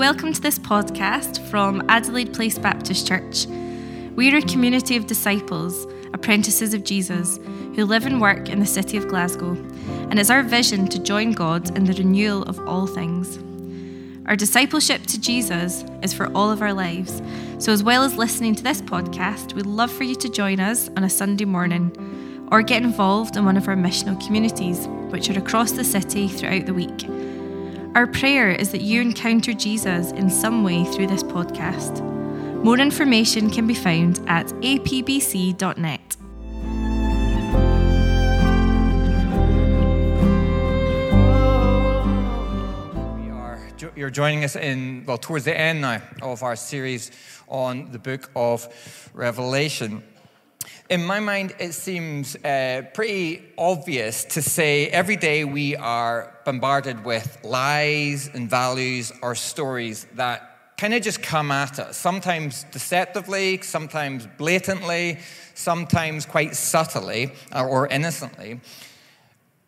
welcome to this podcast from Adelaide Place Baptist Church. We're a community of disciples, apprentices of Jesus, who live and work in the city of Glasgow, and it's our vision to join God in the renewal of all things. Our discipleship to Jesus is for all of our lives, so as well as listening to this podcast, we'd love for you to join us on a Sunday morning or get involved in one of our missional communities, which are across the city throughout the week. Our prayer is that you encounter Jesus in some way through this podcast. More information can be found at apbc.net. We are, you're joining us in, well, towards the end now of our series on the book of Revelation. In my mind, it seems uh, pretty obvious to say every day we are bombarded with lies and values or stories that kind of just come at us, sometimes deceptively, sometimes blatantly, sometimes quite subtly or innocently,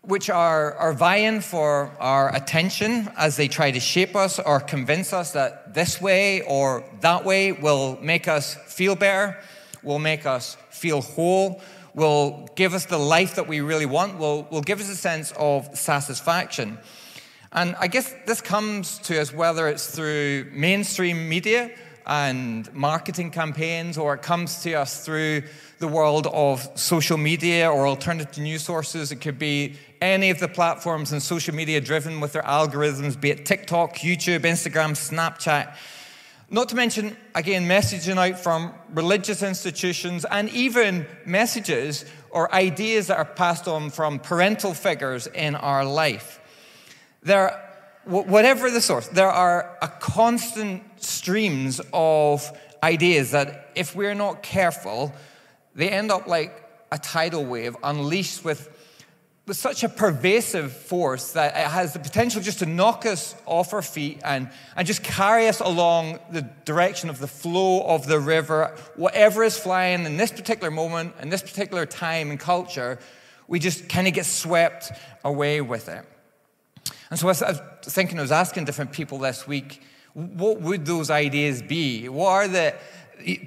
which are, are vying for our attention as they try to shape us or convince us that this way or that way will make us feel better, will make us feel whole, will give us the life that we really want, will, will give us a sense of satisfaction. And I guess this comes to us whether it's through mainstream media and marketing campaigns, or it comes to us through the world of social media or alternative news sources. It could be any of the platforms and social media driven with their algorithms, be it TikTok, YouTube, Instagram, Snapchat. Not to mention, again, messaging out from religious institutions and even messages or ideas that are passed on from parental figures in our life. There, whatever the source, there are a constant streams of ideas that, if we're not careful, they end up like a tidal wave unleashed with with such a pervasive force that it has the potential just to knock us off our feet and, and just carry us along the direction of the flow of the river. Whatever is flying in this particular moment, in this particular time and culture, we just kind of get swept away with it. And so I was thinking, I was asking different people this week, what would those ideas be? What are the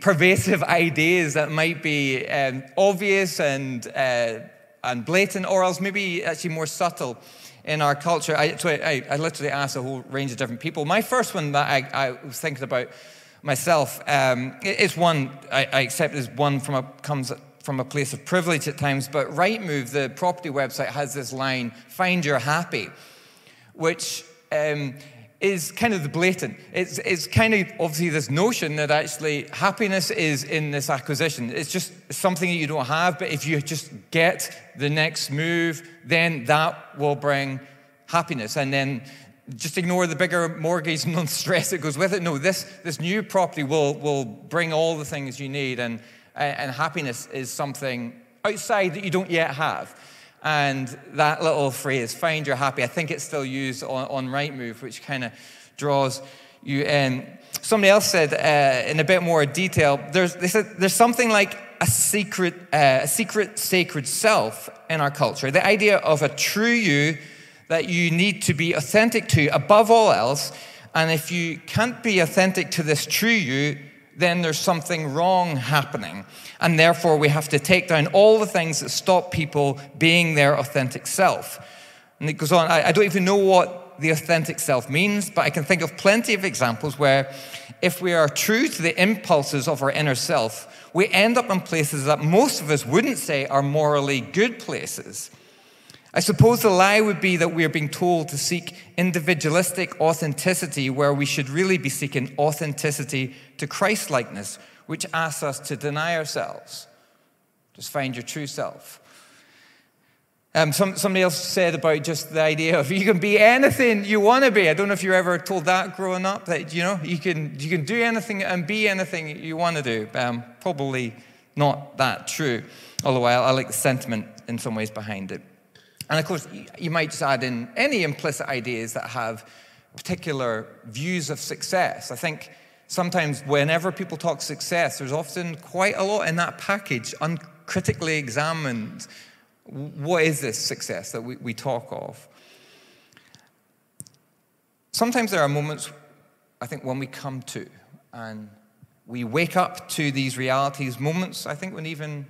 pervasive ideas that might be um, obvious and uh, and blatant, or else maybe actually more subtle in our culture. I, I, I literally asked a whole range of different people. My first one that I, I was thinking about myself um, is one I, I accept is one from a comes from a place of privilege at times. But Rightmove, the property website, has this line: "Find your happy," which um, is kind of the blatant. It's, it's kind of obviously this notion that actually happiness is in this acquisition. It's just something that you don't have, but if you just get the next move, then that will bring happiness. And then just ignore the bigger mortgage and the stress that goes with it. No, this, this new property will, will bring all the things you need, and, and happiness is something outside that you don't yet have. And that little phrase, find your happy, I think it's still used on, on Rightmove, which kind of draws you in. Somebody else said uh, in a bit more detail, there's, they said there's something like a secret, uh, a secret sacred self in our culture. The idea of a true you that you need to be authentic to above all else. And if you can't be authentic to this true you, then there's something wrong happening. And therefore, we have to take down all the things that stop people being their authentic self. And it goes on, I, I don't even know what the authentic self means, but I can think of plenty of examples where if we are true to the impulses of our inner self, we end up in places that most of us wouldn't say are morally good places. I suppose the lie would be that we are being told to seek individualistic authenticity where we should really be seeking authenticity to Christ likeness, which asks us to deny ourselves. Just find your true self. Um, some, somebody else said about just the idea of you can be anything you want to be. I don't know if you were ever told that growing up, that you know, you can, you can do anything and be anything you want to do. Um, probably not that true, although I, I like the sentiment in some ways behind it. And of course, you might just add in any implicit ideas that have particular views of success. I think sometimes whenever people talk success, there's often quite a lot in that package, uncritically examined. What is this success that we, we talk of? Sometimes there are moments I think, when we come to and we wake up to these realities, moments, I think, when even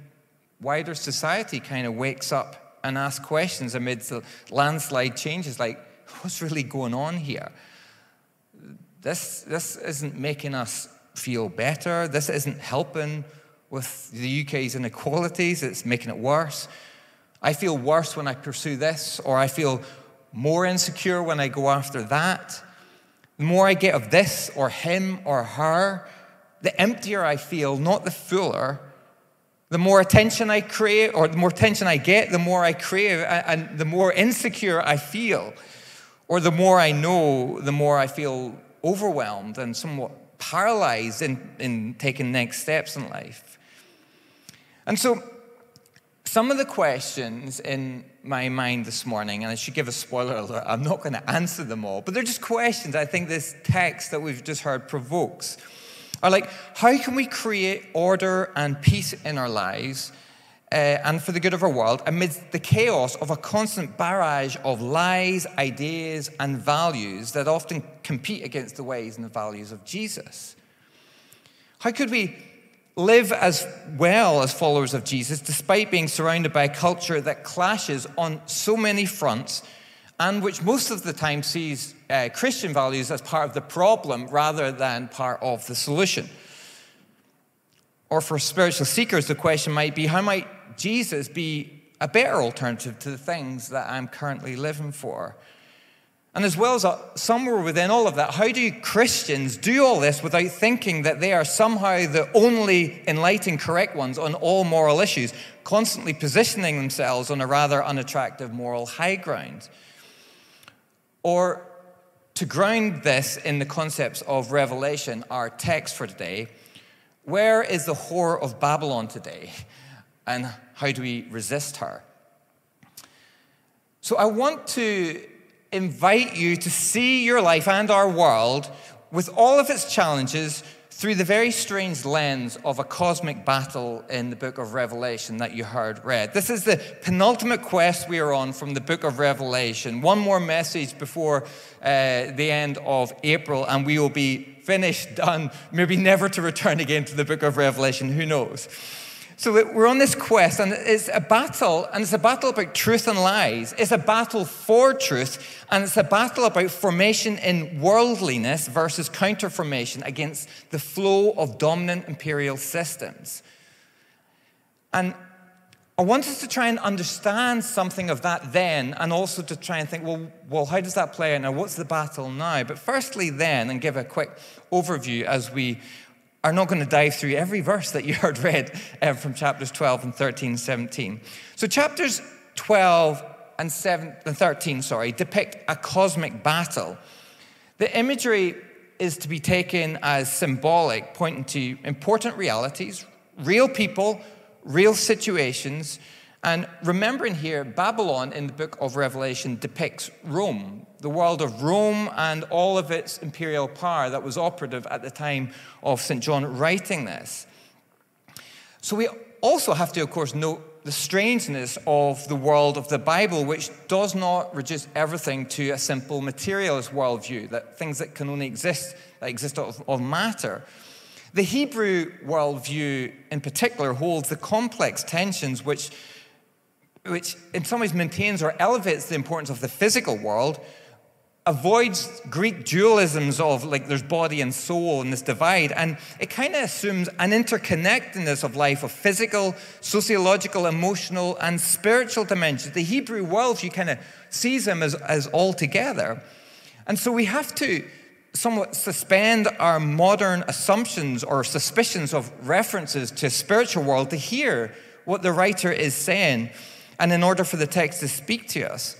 wider society kind of wakes up and ask questions amidst the landslide changes like, what's really going on here? This, this isn't making us feel better. This isn't helping with the UK's inequalities. It's making it worse. I feel worse when I pursue this, or I feel more insecure when I go after that. The more I get of this, or him, or her, the emptier I feel, not the fuller. The more attention I crave, or the more attention I get, the more I crave, and the more insecure I feel. Or the more I know, the more I feel overwhelmed and somewhat paralyzed in, in taking next steps in life. And so, some of the questions in my mind this morning, and I should give a spoiler alert, I'm not going to answer them all, but they're just questions I think this text that we've just heard provokes. Are like, how can we create order and peace in our lives uh, and for the good of our world amidst the chaos of a constant barrage of lies, ideas, and values that often compete against the ways and the values of Jesus? How could we live as well as followers of Jesus despite being surrounded by a culture that clashes on so many fronts and which most of the time sees uh, Christian values as part of the problem rather than part of the solution? Or for spiritual seekers, the question might be how might Jesus be a better alternative to the things that I'm currently living for? And as well as uh, somewhere within all of that, how do Christians do all this without thinking that they are somehow the only enlightened, correct ones on all moral issues, constantly positioning themselves on a rather unattractive moral high ground? Or to ground this in the concepts of Revelation, our text for today, where is the whore of Babylon today? And how do we resist her? So I want to invite you to see your life and our world with all of its challenges through the very strange lens of a cosmic battle in the book of Revelation that you heard read. This is the penultimate quest we are on from the book of Revelation. One more message before uh, the end of April, and we will be finished, done, maybe never to return again to the book of Revelation. Who knows? So we're on this quest, and it's a battle, and it's a battle about truth and lies. It's a battle for truth, and it's a battle about formation in worldliness versus counterformation against the flow of dominant imperial systems. And I want us to try and understand something of that then, and also to try and think, well, well, how does that play out now? What's the battle now? But firstly, then, and give a quick overview as we are not going to dive through every verse that you heard read uh, from chapters 12 and 13 and 17. So, chapters 12 and, 7, and 13, sorry, depict a cosmic battle. The imagery is to be taken as symbolic, pointing to important realities, real people, real situations. And remembering here, Babylon in the book of Revelation depicts Rome, the world of Rome and all of its imperial power that was operative at the time of St. John writing this. So we also have to, of course, note the strangeness of the world of the Bible, which does not reduce everything to a simple materialist worldview, that things that can only exist, that exist of, of matter. The Hebrew worldview, in particular, holds the complex tensions which, which in some ways maintains or elevates the importance of the physical world avoids Greek dualisms of like there's body and soul and this divide, and it kind of assumes an interconnectedness of life of physical, sociological, emotional, and spiritual dimensions. The Hebrew worldview kind of sees them as, as all together. And so we have to somewhat suspend our modern assumptions or suspicions of references to spiritual world to hear what the writer is saying, and in order for the text to speak to us.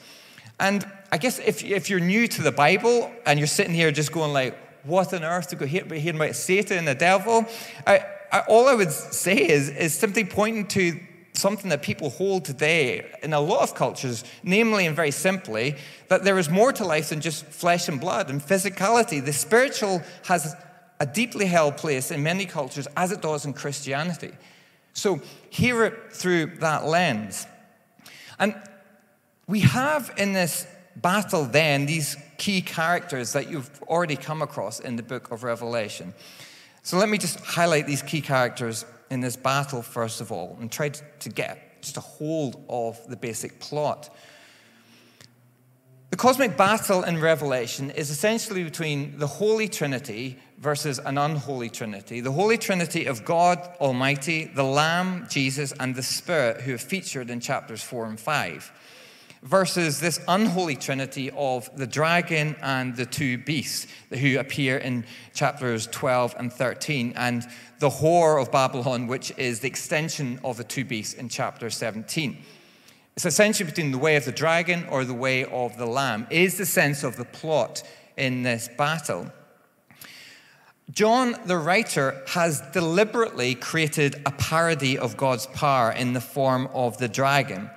And I guess if, if you're new to the Bible and you're sitting here just going like, what on earth to go hear, about Satan and the devil, I, I, all I would say is, is simply pointing to something that people hold today in a lot of cultures, namely and very simply, that there is more to life than just flesh and blood and physicality. The spiritual has a deeply held place in many cultures as it does in Christianity. So hear it through that lens. And we have in this battle then these key characters that you've already come across in the book of Revelation. So let me just highlight these key characters in this battle, first of all, and try to get just a hold of the basic plot. The cosmic battle in Revelation is essentially between the Holy Trinity versus an unholy Trinity. The Holy Trinity of God Almighty, the Lamb, Jesus, and the Spirit, who are featured in chapters 4 and 5, versus this unholy Trinity of the dragon and the two beasts, who appear in chapters 12 and 13, and the whore of Babylon, which is the extension of the two beasts in chapter 17. It's essentially between the way of the dragon or the way of the lamb, is the sense of the plot in this battle. John, the writer, has deliberately created a parody of God's power in the form of the dragon.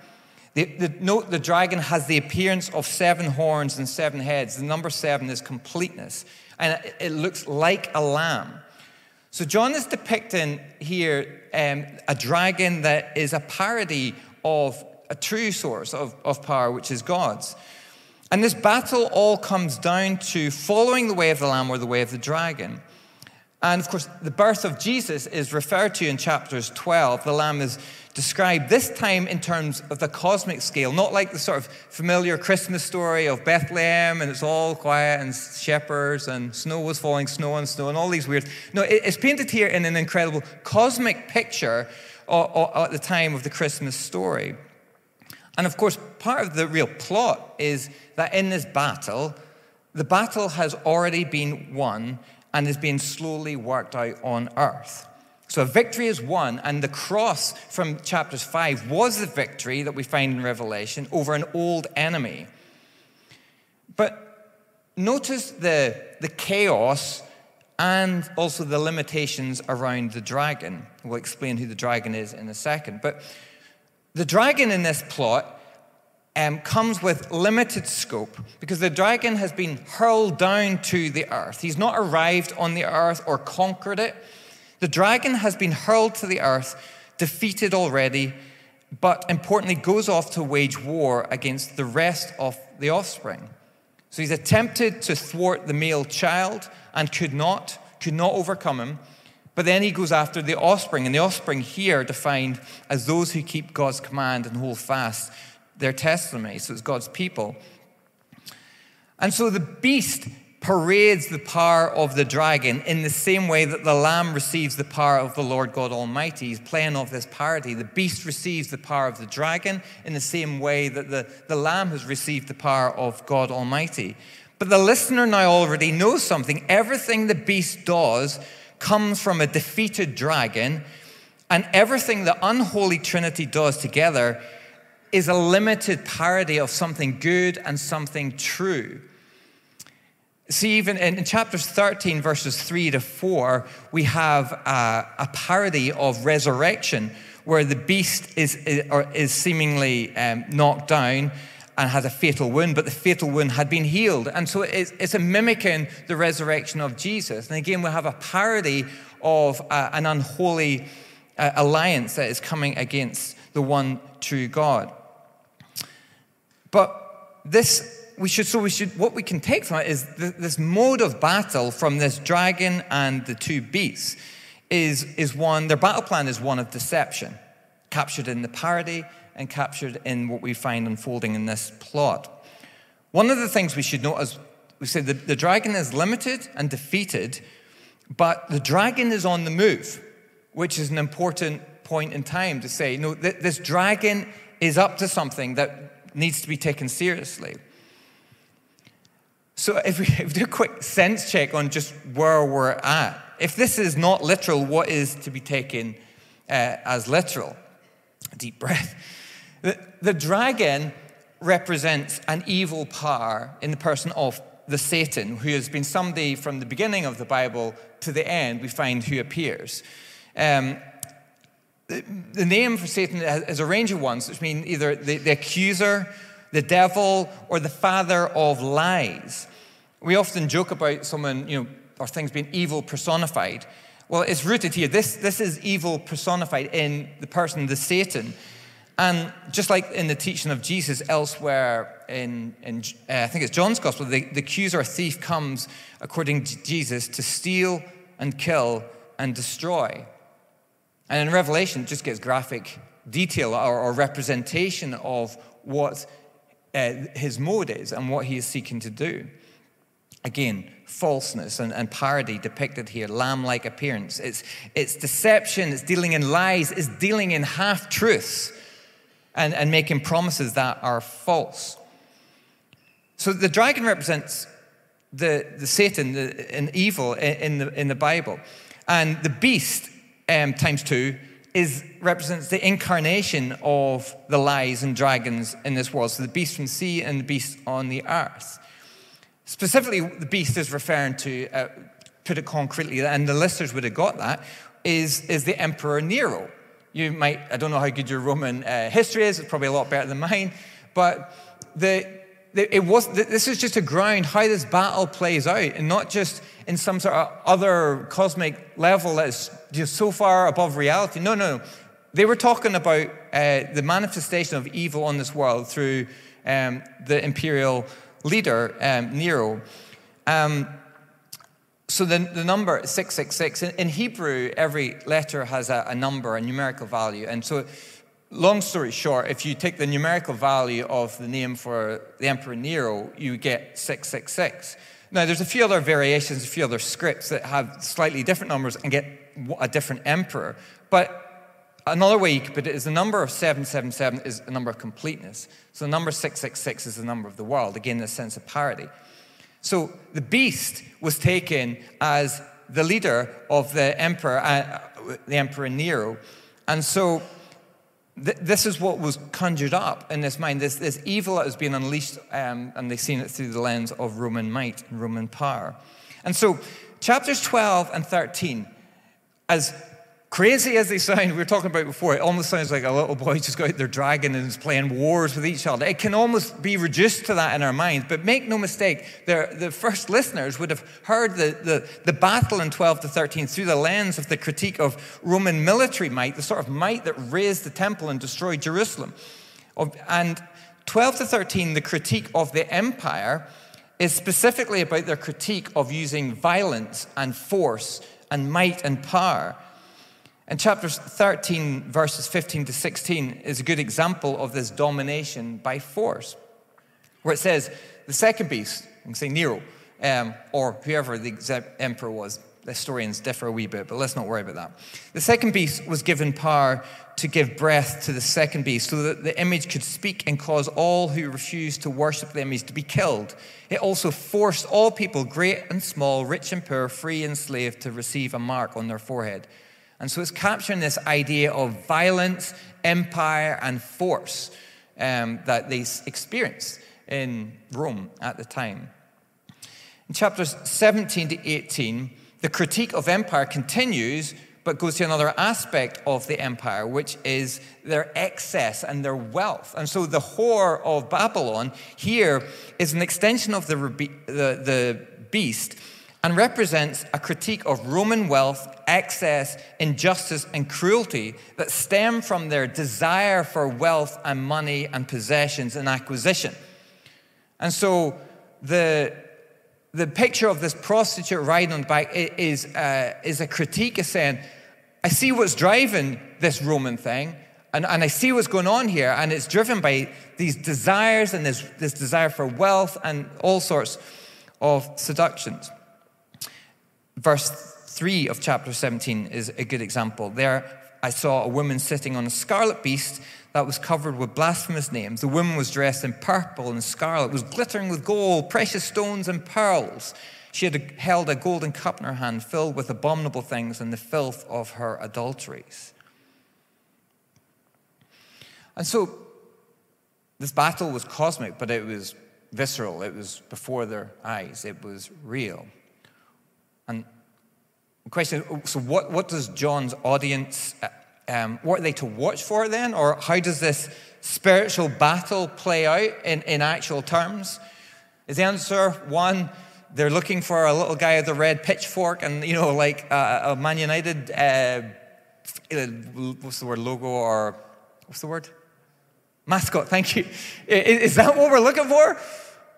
The, the, note the dragon has the appearance of seven horns and seven heads. The number seven is completeness, and it, looks like a lamb. So, John is depicting here um, a dragon that is a parody of a true source of, of power, which is God's. And this battle all comes down to following the way of the Lamb or the way of the dragon. And of course, the birth of Jesus is referred to in chapters 12. The Lamb is described this time in terms of the cosmic scale, not like the sort of familiar Christmas story of Bethlehem and it's all quiet and shepherds and snow was falling, snow and snow, and all these weird. No, it's painted here in an incredible cosmic picture uh, uh, at the time of the Christmas story. And of course, part of the real plot is that in this battle, the battle has already been won and is being slowly worked out on earth. So a victory is won, and the cross from chapters 5 was the victory that we find in Revelation over an old enemy. But notice the, the chaos and also the limitations around the dragon. We'll explain who the dragon is in a second. But the dragon in this plot um, comes with limited scope because the dragon has been hurled down to the earth. He's not arrived on the earth or conquered it. The dragon has been hurled to the earth, defeated already, but importantly, goes off to wage war against the rest of the offspring. So he's attempted to thwart the male child and could not, could not overcome him. But then he goes after the offspring, and the offspring here defined as those who keep God's command and hold fast their testimony. So it's God's people. And so the beast parades the power of the dragon in the same way that the lamb receives the power of the Lord God Almighty. He's playing off this parody. The beast receives the power of the dragon in the same way that the, the lamb has received the power of God Almighty. But the listener now already knows something. Everything the beast does comes from a defeated dragon, and everything the unholy Trinity does together is a limited parody of something good and something true. See, even in, chapters 13, verses 3 to 4, we have a, a parody of resurrection where the beast is, is, is seemingly um, knocked down and has a fatal wound, but the fatal wound had been healed. And so it's, it's a mimicking the resurrection of Jesus. And again, we have a parody of uh, an unholy uh, alliance that is coming against the one true God. But this we should so we should what we can take from it is this mode of battle from this dragon and the two beasts is, is one their battle plan is one of deception captured in the parody and captured in what we find unfolding in this plot. One of the things we should note is we said the, the dragon is limited and defeated, but the dragon is on the move, which is an important point in time to say, no, th- this dragon is up to something that needs to be taken seriously. So if we, if we do a quick sense check on just where we're at, if this is not literal, what is to be taken uh, as literal? A deep breath. The, the dragon represents an evil power in the person of the Satan, who has been somebody from the beginning of the Bible to the end, we find who appears. Um, the, name for Satan is a range of ones, which mean either the, the accuser, the devil, or the father of lies. We often joke about someone, you know, or things being evil personified. Well, it's rooted here. This, this is evil personified in the person, the Satan. And just like in the teaching of Jesus elsewhere in, in uh, I think it's John's gospel, the, the accuser or thief comes, according to Jesus, to steal and kill and destroy. And in Revelation, it just gets graphic detail or, or representation of what uh, his mode is and what he is seeking to do. Again, falseness and, and parody depicted here, lamb like appearance. It's, it's deception, it's dealing in lies, it's dealing in half truths and, and making promises that are false. So the dragon represents the, the Satan, the, an evil in the, in the Bible. And the beast, um, times two, is, represents the incarnation of the lies and dragons in this world. So the beast from the sea and the beast on the earth. Specifically, the beast is referring to, uh, put it concretely, and the listeners would have got that, is, is the Emperor Nero. You might, I don't know how good your Roman uh, history is, it's probably a lot better than mine, but the, it was, this is just a ground how this battle plays out, and not just in some sort of other cosmic level that's just so far above reality. No, no, no. They were talking about uh, the manifestation of evil on this world through um, the imperial leader, um, Nero. Um, so the, the number 666, in, in Hebrew, every letter has a, a number, a numerical value. And so long story short, if you take the numerical value of the name for the Emperor Nero, you get 666. Now, there's a few other variations, a few other scripts that have slightly different numbers and get a different emperor. But another way you could put it is the number of 777 is a number of completeness. So the number 666 is the number of the world, again, in the sense of parity. So the beast was taken as the leader of the emperor, uh, the Emperor Nero. And so this is what was conjured up in this mind, this, this evil that was being unleashed, um, and they've seen it through the lens of Roman might and Roman power. And so, chapters 12 and 13, as Crazy as they sound, we were talking about before, it almost sounds like a little boy just got out there dragging and is playing wars with each other. It can almost be reduced to that in our minds. But make no mistake, the first listeners would have heard the, the, the battle in 12 to 13 through the lens of the critique of Roman military might, the sort of might that razed the temple and destroyed Jerusalem. And 12 to 13, the critique of the empire, is specifically about their critique of using violence and force and might and power and chapter 13, verses 15 to 16, is a good example of this domination by force, where it says, the second beast, I can say Nero, um, or whoever the emperor was. The historians differ a wee bit, but let's not worry about that. The second beast was given power to give breath to the second beast so that the image could speak and cause all who refused to worship the image to be killed. It also forced all people, great and small, rich and poor, free and slave, to receive a mark on their forehead. And so it's capturing this idea of violence, empire, and force um, that they experienced in Rome at the time. In chapters 17 to 18, the critique of empire continues, but goes to another aspect of the empire, which is their excess and their wealth. And so the whore of Babylon here is an extension of the, the, the beast and represents a critique of Roman wealth, excess, injustice, and cruelty that stem from their desire for wealth and money and possessions and acquisition. And so the, the picture of this prostitute riding on back is, uh, is a critique of saying, I see what's driving this Roman thing, and, and I see what's going on here, and it's driven by these desires and this, this desire for wealth and all sorts of seductions. Verse 3 of chapter 17 is a good example. There, I saw a woman sitting on a scarlet beast that was covered with blasphemous names. The woman was dressed in purple and scarlet, was glittering with gold, precious stones, and pearls. She had held a golden cup in her hand filled with abominable things and the filth of her adulteries. And so, this battle was cosmic, but it was visceral. It was before their eyes. It was real. Question so, what, what does John's audience, uh, um, what are they to watch for then? Or how does this spiritual battle play out in, in actual terms? Is the answer one, they're looking for a little guy with a red pitchfork and, you know, like a, a Man United, uh, what's the word, logo or what's the word? Mascot, thank you. Is that what we're looking for?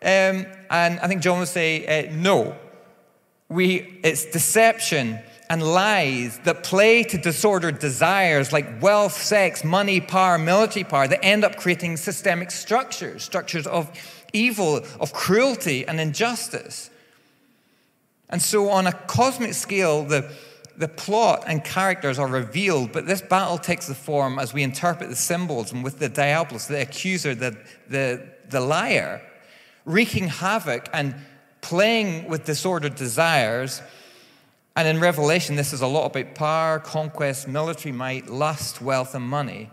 Um, and I think John would say, uh, no. We, it's deception and lies that play to disordered desires like wealth, sex, money, power, military power that end up creating systemic structures, structures of evil, of cruelty and injustice. And so, on a cosmic scale, the, the plot and characters are revealed, but this battle takes the form as we interpret the symbols and with the diabolos, the accuser, the, the, the liar, wreaking havoc and playing with disordered desires. And in Revelation, this is a lot about power, conquest, military might, lust, wealth, and money.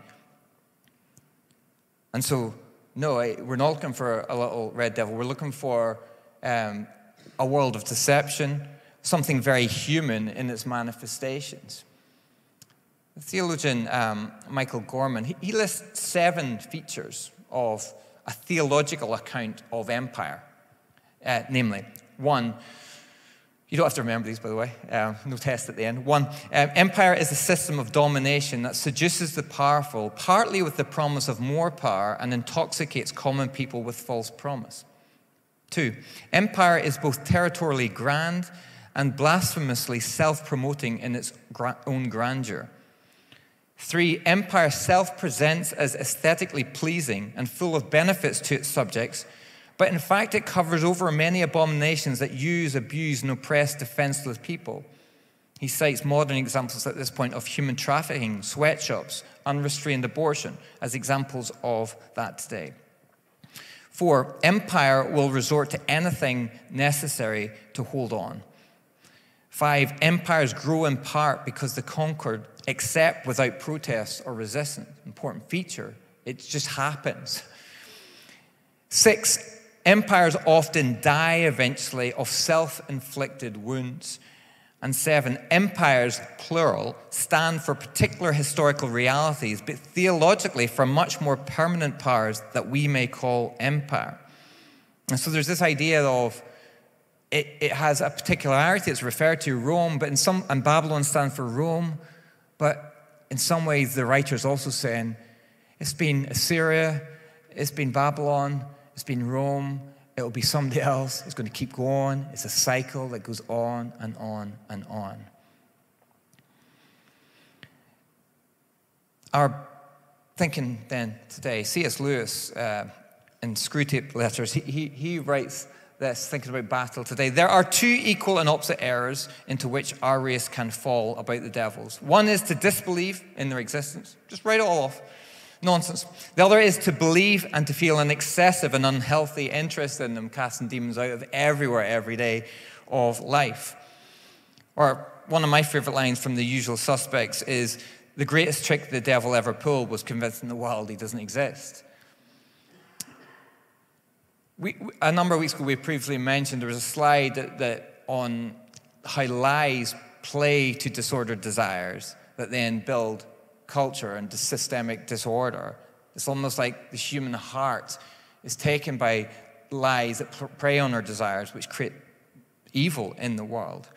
And so, no, we're not looking for a little red devil. We're looking for um, a world of deception, something very human in its manifestations. The theologian um, Michael Gorman, he, he lists seven features of a theological account of empire. Uh, namely, one, you don't have to remember these, by the way, uh, no test at the end. One, um, empire is a system of domination that seduces the powerful, partly with the promise of more power, and intoxicates common people with false promise. Two, empire is both territorially grand and blasphemously self promoting in its gra- own grandeur. Three, empire self presents as aesthetically pleasing and full of benefits to its subjects, but in fact it covers over many abominations that use, abuse, and oppress defenseless people. He cites modern examples at this point of human trafficking, sweatshops, unrestrained abortion as examples of that today. Four, empire will resort to anything necessary to hold on. Five, empires grow in part because the conquered accept without protest or resistance. Important feature, it just happens. Six, empires often die eventually of self inflicted wounds. And seven, empires, plural, stand for particular historical realities, but theologically for much more permanent powers that we may call empire. And so there's this idea of it, it has a particularity. It's referred to Rome, but in some, and Babylon stands for Rome. But in some ways, the writer is also saying it's been Assyria, it's been Babylon, it's been Rome, it'll be somebody else. It's going to keep going. It's a cycle that goes on and on and on. Our thinking then today, C.S. Lewis, uh, in Screwtape Letters, he, he, he writes this, thinking about battle today. There are two equal and opposite errors into which our race can fall about the devils. One is to disbelieve in their existence, just write it all off. Nonsense. The other is to believe and to feel an excessive and unhealthy interest in them, casting demons out of everywhere, every day of life. Or one of my favorite lines from the usual suspects is the greatest trick the devil ever pulled was convincing the world he doesn't exist. We, a number of weeks ago, we previously mentioned there was a slide that, that on how lies play to disordered desires that then build culture and systemic disorder. It's almost like the human heart is taken by lies that prey on our desires, which create evil in the world.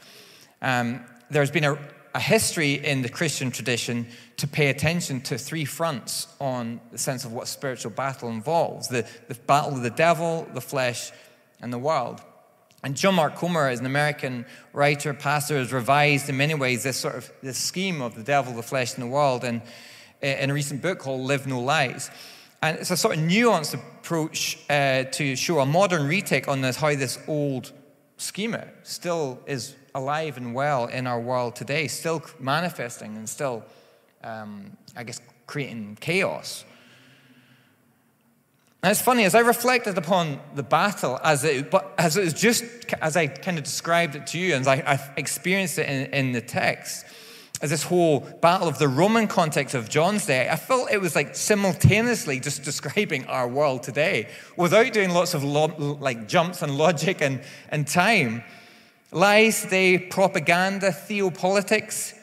Um, there's been a, a history in the Christian tradition to pay attention to three fronts on the sense of what spiritual battle involves the, the battle of the devil, the flesh, and the world. And John Mark Comer is an American writer, pastor, has revised in many ways this sort of this scheme of the devil, the flesh, and the world in, in a recent book called Live No Lies. And it's a sort of nuanced approach uh, to show a modern retake on this, how this old schema still is alive and well in our world today, still manifesting and still, um, I guess, creating chaos. And it's funny, as I reflected upon the battle, as it, but as it was just, as I kind of described it to you, and I, I experienced it in, in the text, as this whole battle of the Roman context of John's day, I felt it was like simultaneously just describing our world today without doing lots of lo- like jumps and logic and, and time. Lies today, propaganda, theopolitics,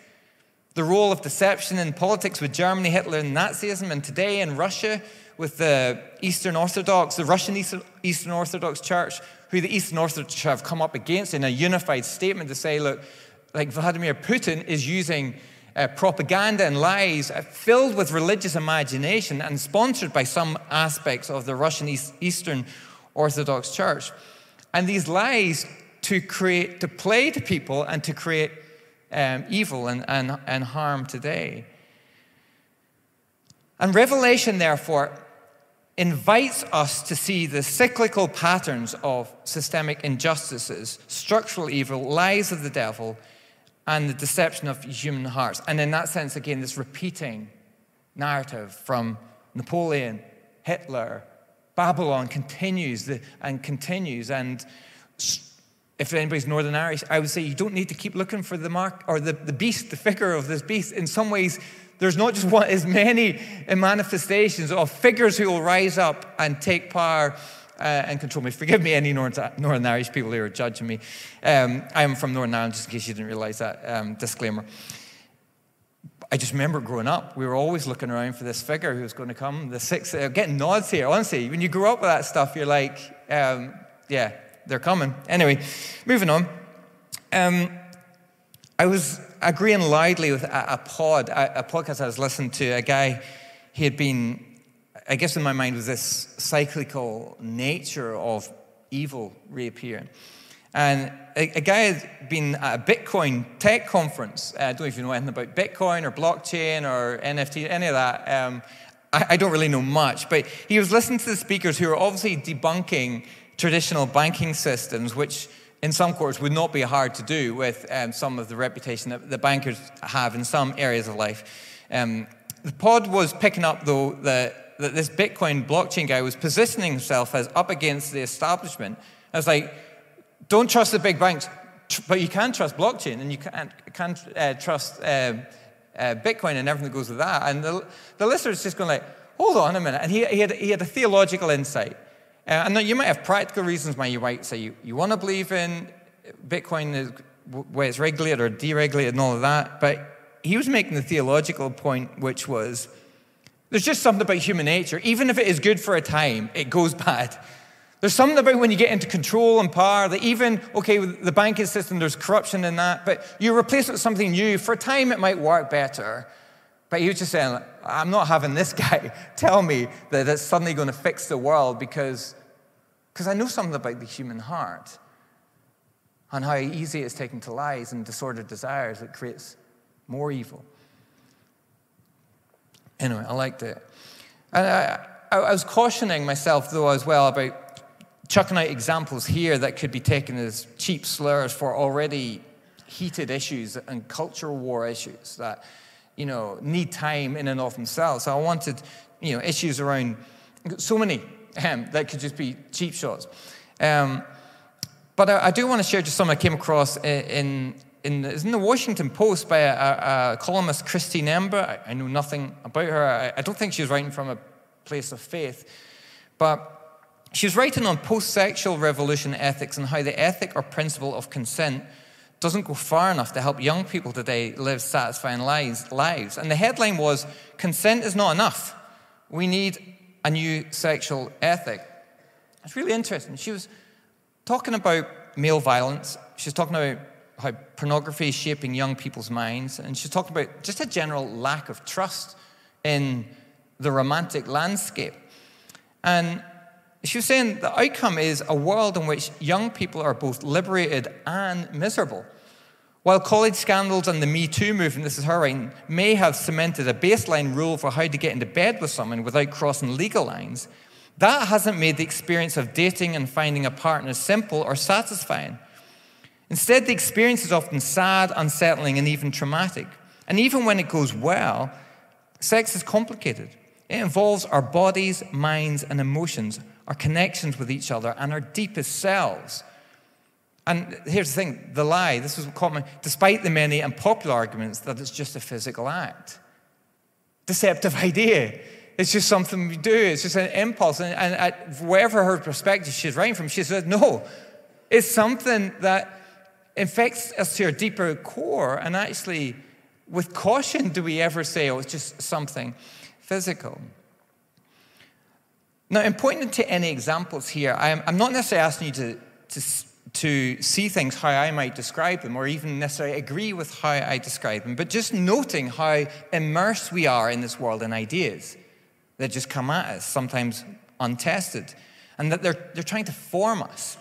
the role of deception in politics with Germany, Hitler, and Nazism, and today in Russia with the Eastern Orthodox, the Russian Eastern Orthodox Church, who the Eastern Orthodox have come up against in a unified statement to say, look, like Vladimir Putin is using uh, propaganda and lies uh, filled with religious imagination and sponsored by some aspects of the Russian East, Eastern Orthodox Church. And these lies to create, to play to people and to create um, evil and, and, and harm today. And Revelation, therefore, invites us to see the cyclical patterns of systemic injustices, structural evil, lies of the devil, and the deception of human hearts. And in that sense, again, this repeating narrative from Napoleon, Hitler, Babylon continues and continues. And if anybody's Northern Irish, I would say you don't need to keep looking for the mark or the, the beast, the figure of this beast. In some ways, there's not just one, as many manifestations of figures who will rise up and take power uh, and control me. Forgive me, any Northern, Northern Irish people who are judging me. Um, I am from Northern Ireland, just in case you didn't realize that. Um, disclaimer. I just remember growing up, we were always looking around for this figure who was going to come. The six, uh, getting nods here. Honestly, when you grow up with that stuff, you're like, um, yeah, they're coming. Anyway, moving on. Um, I was agreeing loudly with a, a pod, a, a, podcast I was listening to. A guy, he had been, I guess in my mind was this cyclical nature of evil reappearing. And a, guy had been at a Bitcoin tech conference. Uh, I don't you know anything about Bitcoin or blockchain or NFT, any of that. Um, I, I don't really know much, but he was listening to the speakers who were obviously debunking traditional banking systems, which in some quarters would not be hard to do with um, some of the reputation that the bankers have in some areas of life. Um, the pod was picking up, though, that, that this Bitcoin blockchain guy was positioning himself as up against the establishment. I was like, don't trust the big banks, but you can trust blockchain and you can't, can't uh, trust uh, uh, Bitcoin and everything that goes with that. And the, the is just going like, hold on a minute. And he, he, had, he had a theological insight. Uh, and you might have practical reasons why you might say you, you want to believe in Bitcoin where it's regulated or deregulated and all of that, but he was making the theological point, which was there's just something about human nature. Even if it is good for a time, it goes bad. There's something about when you get into control and power that even, okay, with the banking system, there's corruption in that, but you replace it with something new. For a time, it might work better. But he was just saying, I'm not having this guy tell me that it's suddenly going to fix the world because because I know something about the human heart and how easy it is taken to lies and disordered desires that creates more evil. Anyway, I liked it. And I, I was cautioning myself, though, as well, about chucking out examples here that could be taken as cheap slurs for already heated issues and culture war issues that, you know, need time in and of themselves. So I wanted, you know, issues around so many that could just be cheap shots. Um, but I, I, do want to share just something I came across in, in, in the Washington Post by a, a, columnist, Christine Emba. I, I, know nothing about her. I, I don't think she was writing from a place of faith. But she was writing on post sexual revolution ethics and how the ethic or principle of consent doesn't go far enough to help young people today live satisfying lives. And the headline was Consent is not enough. We need a new sexual ethic. It's really interesting. She was talking about male violence. She's talking about how pornography is shaping young people's minds. And she's talking about just a general lack of trust in the romantic landscape. And she was saying the outcome is a world in which young people are both liberated and miserable. While college scandals and the Me Too movement, this is her writing, may have cemented a baseline rule for how to get into bed with someone without crossing legal lines, that hasn't made the experience of dating and finding a partner simple or satisfying. Instead, the experience is often sad, unsettling, and even traumatic. And even when it goes well, sex is complicated. It involves our bodies, minds, and emotions, our connections with each other, and our deepest selves. And here's the thing the lie, this is common, despite the many and popular arguments that it's just a physical act. Deceptive idea. It's just something we do, it's just an impulse. And, and at wherever her perspective she's writing from, she said, no, it's something that infects us to our deeper core. And actually, with caution, do we ever say, oh, it's just something physical? Now, in pointing to any examples here, I'm, I'm not necessarily asking you to, to to see things how I might describe them, or even necessarily agree with how I describe them, but just noting how immersed we are in this world in ideas that just come at us, sometimes untested, and that they're, they're trying to form us.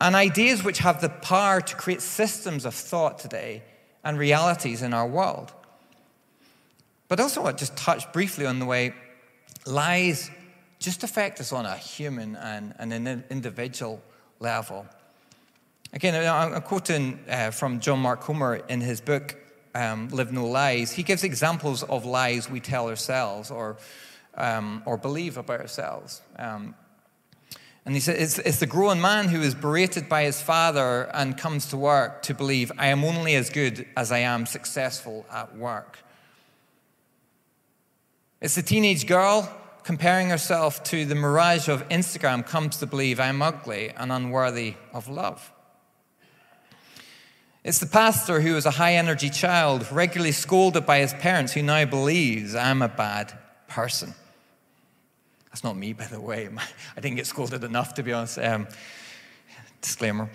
And ideas which have the power to create systems of thought today and realities in our world. But also, I just touched briefly on the way lies just affect us on a human and, and an individual level. Again, I'm quoting uh, from John Mark Comer in his book, um, Live No Lies. He gives examples of lies we tell ourselves or, um, or believe about ourselves. Um, and he says, it's, it's the grown man who is berated by his father and comes to work to believe, I am only as good as I am successful at work. It's the teenage girl comparing herself to the mirage of Instagram comes to believe I'm ugly and unworthy of love. It's the pastor who was a high energy child, regularly scolded by his parents, who now believes I'm a bad person. That's not me, by the way. I didn't get scolded enough, to be honest. Um, disclaimer.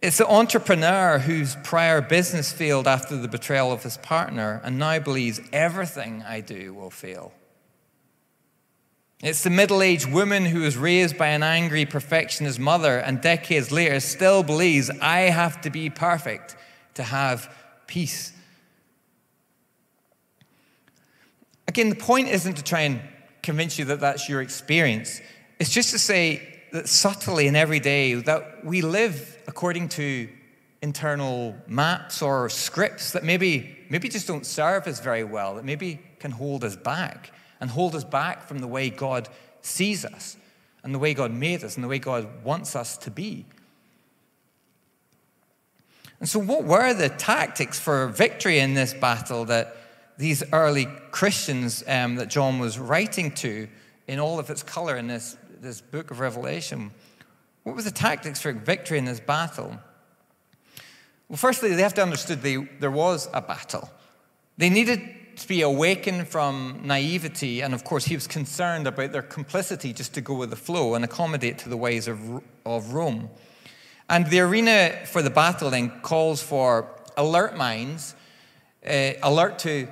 It's the entrepreneur whose prior business failed after the betrayal of his partner and now believes everything I do will fail. It's the middle aged woman who was raised by an angry perfectionist mother and decades later still believes I have to be perfect to have peace. Again, the point isn't to try and convince you that that's your experience, it's just to say that subtly and every day that we live according to internal maps or scripts that maybe, maybe just don't serve us very well, that maybe can hold us back and hold us back from the way God sees us and the way God made us and the way God wants us to be. And so, what were the tactics for victory in this battle that these early Christians um, that John was writing to in all of its color in this, this book of Revelation? What were the tactics for victory in this battle? Well, firstly, they have to understand they, there was a battle. They needed to be awakened from naivety, and of course, he was concerned about their complicity just to go with the flow and accommodate to the ways of, of Rome. And the arena for the battle then calls for alert minds, uh, alert to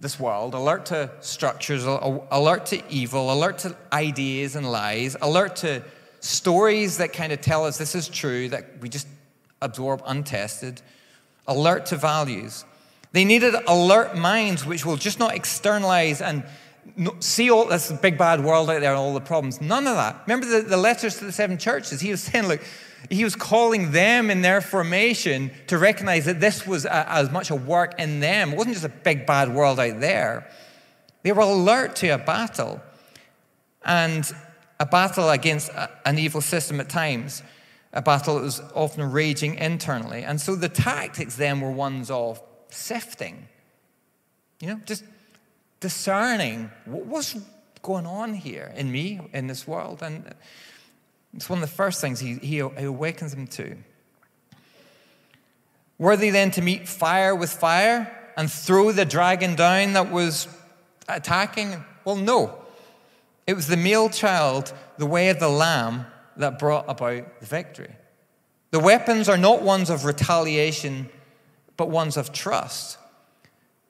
this world, alert to structures, alert to evil, alert to ideas and lies, alert to stories that kind of tell us this is true, that we just absorb untested, alert to values. They needed alert minds which will just not externalize and see all this big bad world out there and all the problems. None of that. Remember the, the letters to the seven churches? He was saying, look, he was calling them in their formation to recognize that this was a, as much a work in them. It wasn't just a big bad world out there. They were alert to a battle and a battle against a, an evil system at times, a battle that was often raging internally. And so the tactics then were ones of sifting, you know, just discerning what's going on here in me, in this world. And it's one of the first things he, he, awakens them to. Were they then to meet fire with fire and throw the dragon down that was attacking? Well, no. It was the male child, the way of the lamb, that brought about the victory. The weapons are not ones of retaliation but ones of trust.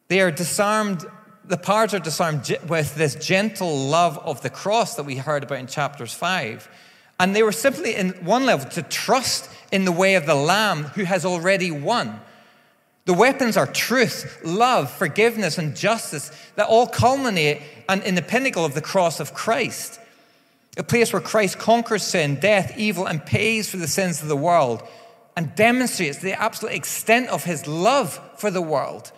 They are disarmed, the powers are disarmed with this gentle love of the cross that we heard about in chapters 5. And they were simply, in one level, to trust in the way of the Lamb who has already won. The weapons are truth, love, forgiveness, and justice that all culminate in the pinnacle of the cross of Christ. A place where Christ conquers sin, death, evil, and pays for the sins of the world and demonstrates the absolute extent of his love for the world.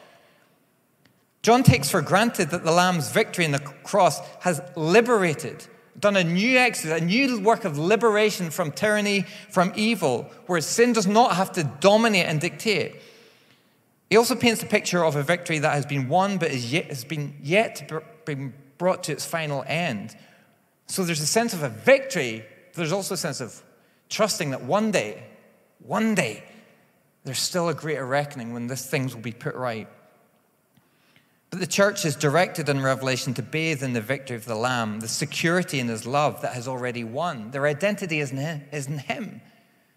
John takes for granted that the Lamb's victory in the cross has liberated, done a new exodus, a new work of liberation from tyranny, from evil, where sin does not have to dominate and dictate. He also paints a picture of a victory that has been won but is yet, has been yet to be brought to its final end. So there's a sense of a victory, there's also a sense of trusting that one day one day, there's still a greater reckoning when these things will be put right. But the church is directed in Revelation to bathe in the victory of the Lamb, the security in his love that has already won. Their identity is in him, is in him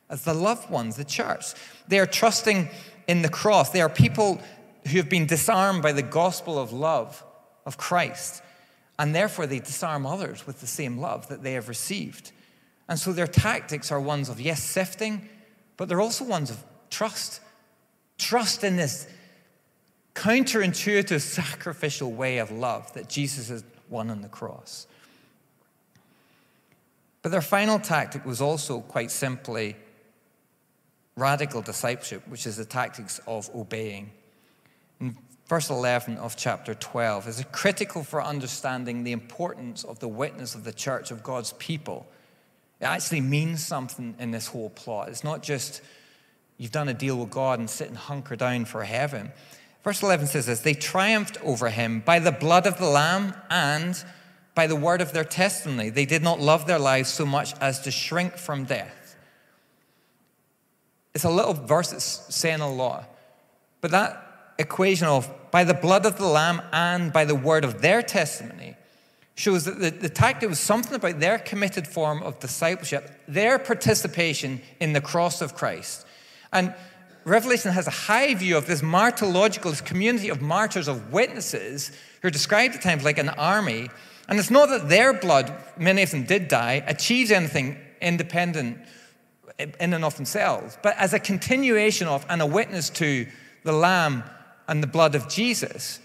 as the loved ones, the church. They are trusting in the cross. They are people who have been disarmed by the gospel of love of Christ. And therefore, they disarm others with the same love that they have received. And so their tactics are ones of, yes, sifting, but they're also ones of trust. Trust in this counterintuitive, sacrificial way of love that Jesus has won on the cross. But their final tactic was also quite simply radical discipleship, which is the tactics of obeying. In verse 11 of chapter 12 is critical for understanding the importance of the witness of the church of God's people. It actually means something in this whole plot. It's not just you've done a deal with God and sit and hunker down for heaven. Verse 11 says this They triumphed over him by the blood of the Lamb and by the word of their testimony. They did not love their lives so much as to shrink from death. It's a little verse that's saying a lot. But that equation of by the blood of the Lamb and by the word of their testimony shows that the, the tactic was something about their committed form of discipleship, their participation in the cross of Christ. And Revelation has a high view of this martyrological, this community of martyrs, of witnesses, who are described at times like an army. And it's not that their blood, many of them did die, achieves anything independent in and of themselves, but as a continuation of and a witness to the Lamb and the blood of Jesus.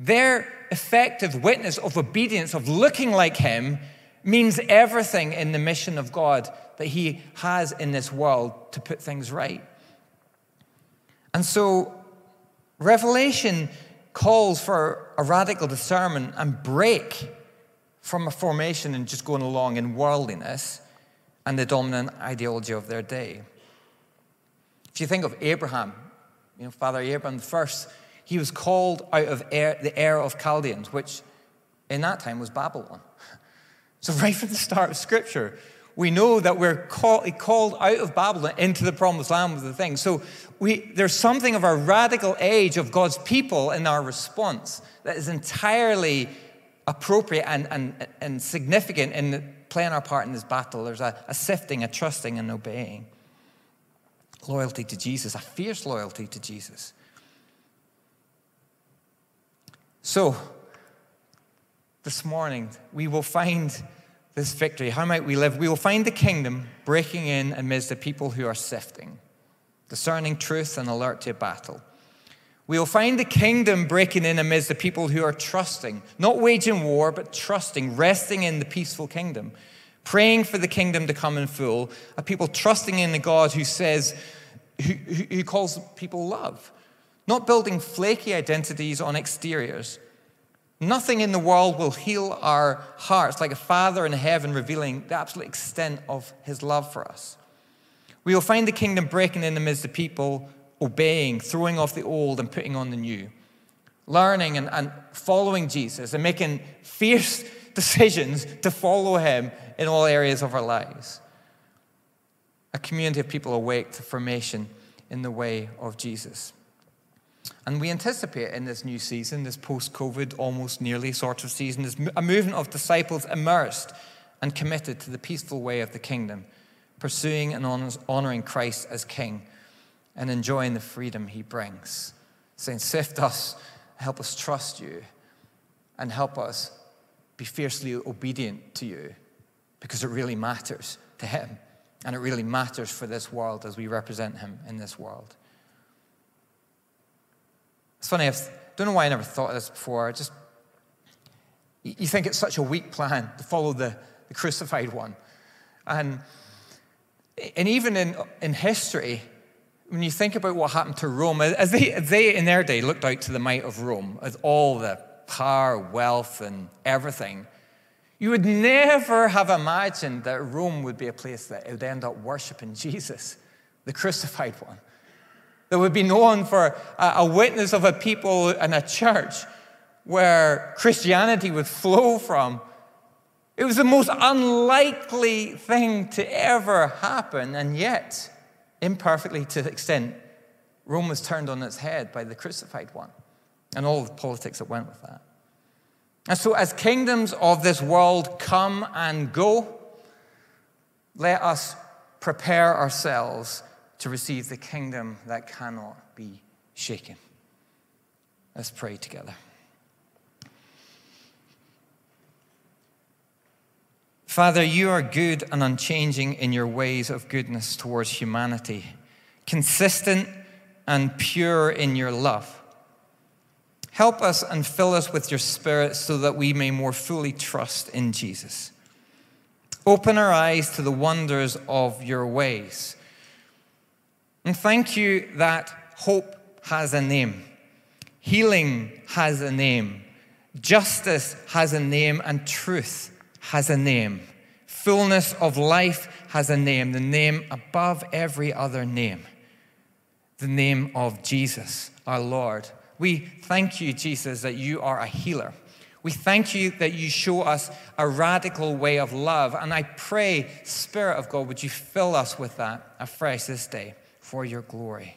Their effective witness of obedience, of looking like Him, means everything in the mission of God that He has in this world to put things right. And so, Revelation calls for a radical discernment and break from a formation and just going along in worldliness and the dominant ideology of their day. If you think of Abraham, you know, Father Abraham the first, he was called out of the Ur of Chaldeans, which in that time was Babylon. So, right from the start of Scripture, we know that we're called, called out of Babylon into the promised land with the thing. So we, there's something of our radical age of God's people in our response that is entirely appropriate and, and, and significant in playing our part in this battle. There's a, a sifting, a trusting, and obeying. Loyalty to Jesus, a fierce loyalty to Jesus. So, this morning, we will find this victory? How might we live? We will find the kingdom breaking in amidst the people who are sifting, discerning truth and alert to battle. We will find the kingdom breaking in amidst the people who are trusting, not waging war, but trusting, resting in the peaceful kingdom, praying for the kingdom to come in full, a people trusting in the God who says, who, who calls people love, not building flaky identities on exteriors Nothing in the world will heal our hearts like a Father in heaven revealing the absolute extent of his love for us. We will find the kingdom breaking in the midst of people obeying, throwing off the old and putting on the new, learning and, and following Jesus and making fierce decisions to follow him in all areas of our lives. A community of people awake to formation in the way of Jesus. And we anticipate in this new season, this post COVID, almost nearly sort of season, is a movement of disciples immersed and committed to the peaceful way of the kingdom, pursuing and honoring Christ as King and enjoying the freedom he brings. Saying, Sift us, help us trust you, and help us be fiercely obedient to you because it really matters to him. And it really matters for this world as we represent him in this world. It's funny, I don't know why I never thought of this before. Just you think it's such a weak plan to follow the, the crucified one. And, and even in, in history, when you think about what happened to Rome, as they, as they in their day looked out to the might of Rome, as all the power, wealth, and everything, you would never have imagined that Rome would be a place that would end up worshiping Jesus, the crucified one that would be known for a, witness of a people and a church where Christianity would flow from. It was the most unlikely thing to ever happen, and yet, imperfectly to the extent, Rome was turned on its head by the crucified one. and all the politics that went with that. And so, as kingdoms of this world come and go, let us prepare ourselves to receive the kingdom that cannot be shaken. Let's pray together. Father, you are good and unchanging in your ways of goodness towards humanity, consistent and pure in your love. Help us and fill us with your Spirit so that we may more fully trust in Jesus. Open our eyes to the wonders of your ways. And thank you that hope has a name, healing has a name, justice has a name, and truth has a name. Fullness of life has a name, the name above every other name, the name of Jesus, our Lord we thank you, Jesus, that you are a healer. We thank you that you show us a radical way of love. And I pray, Spirit of God, would you fill us with that afresh this day for your glory?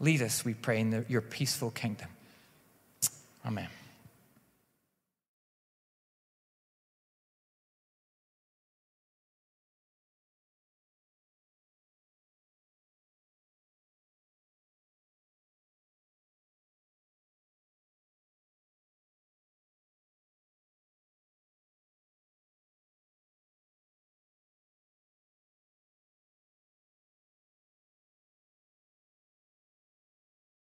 Lead us, we pray, in the, your peaceful kingdom. Amen.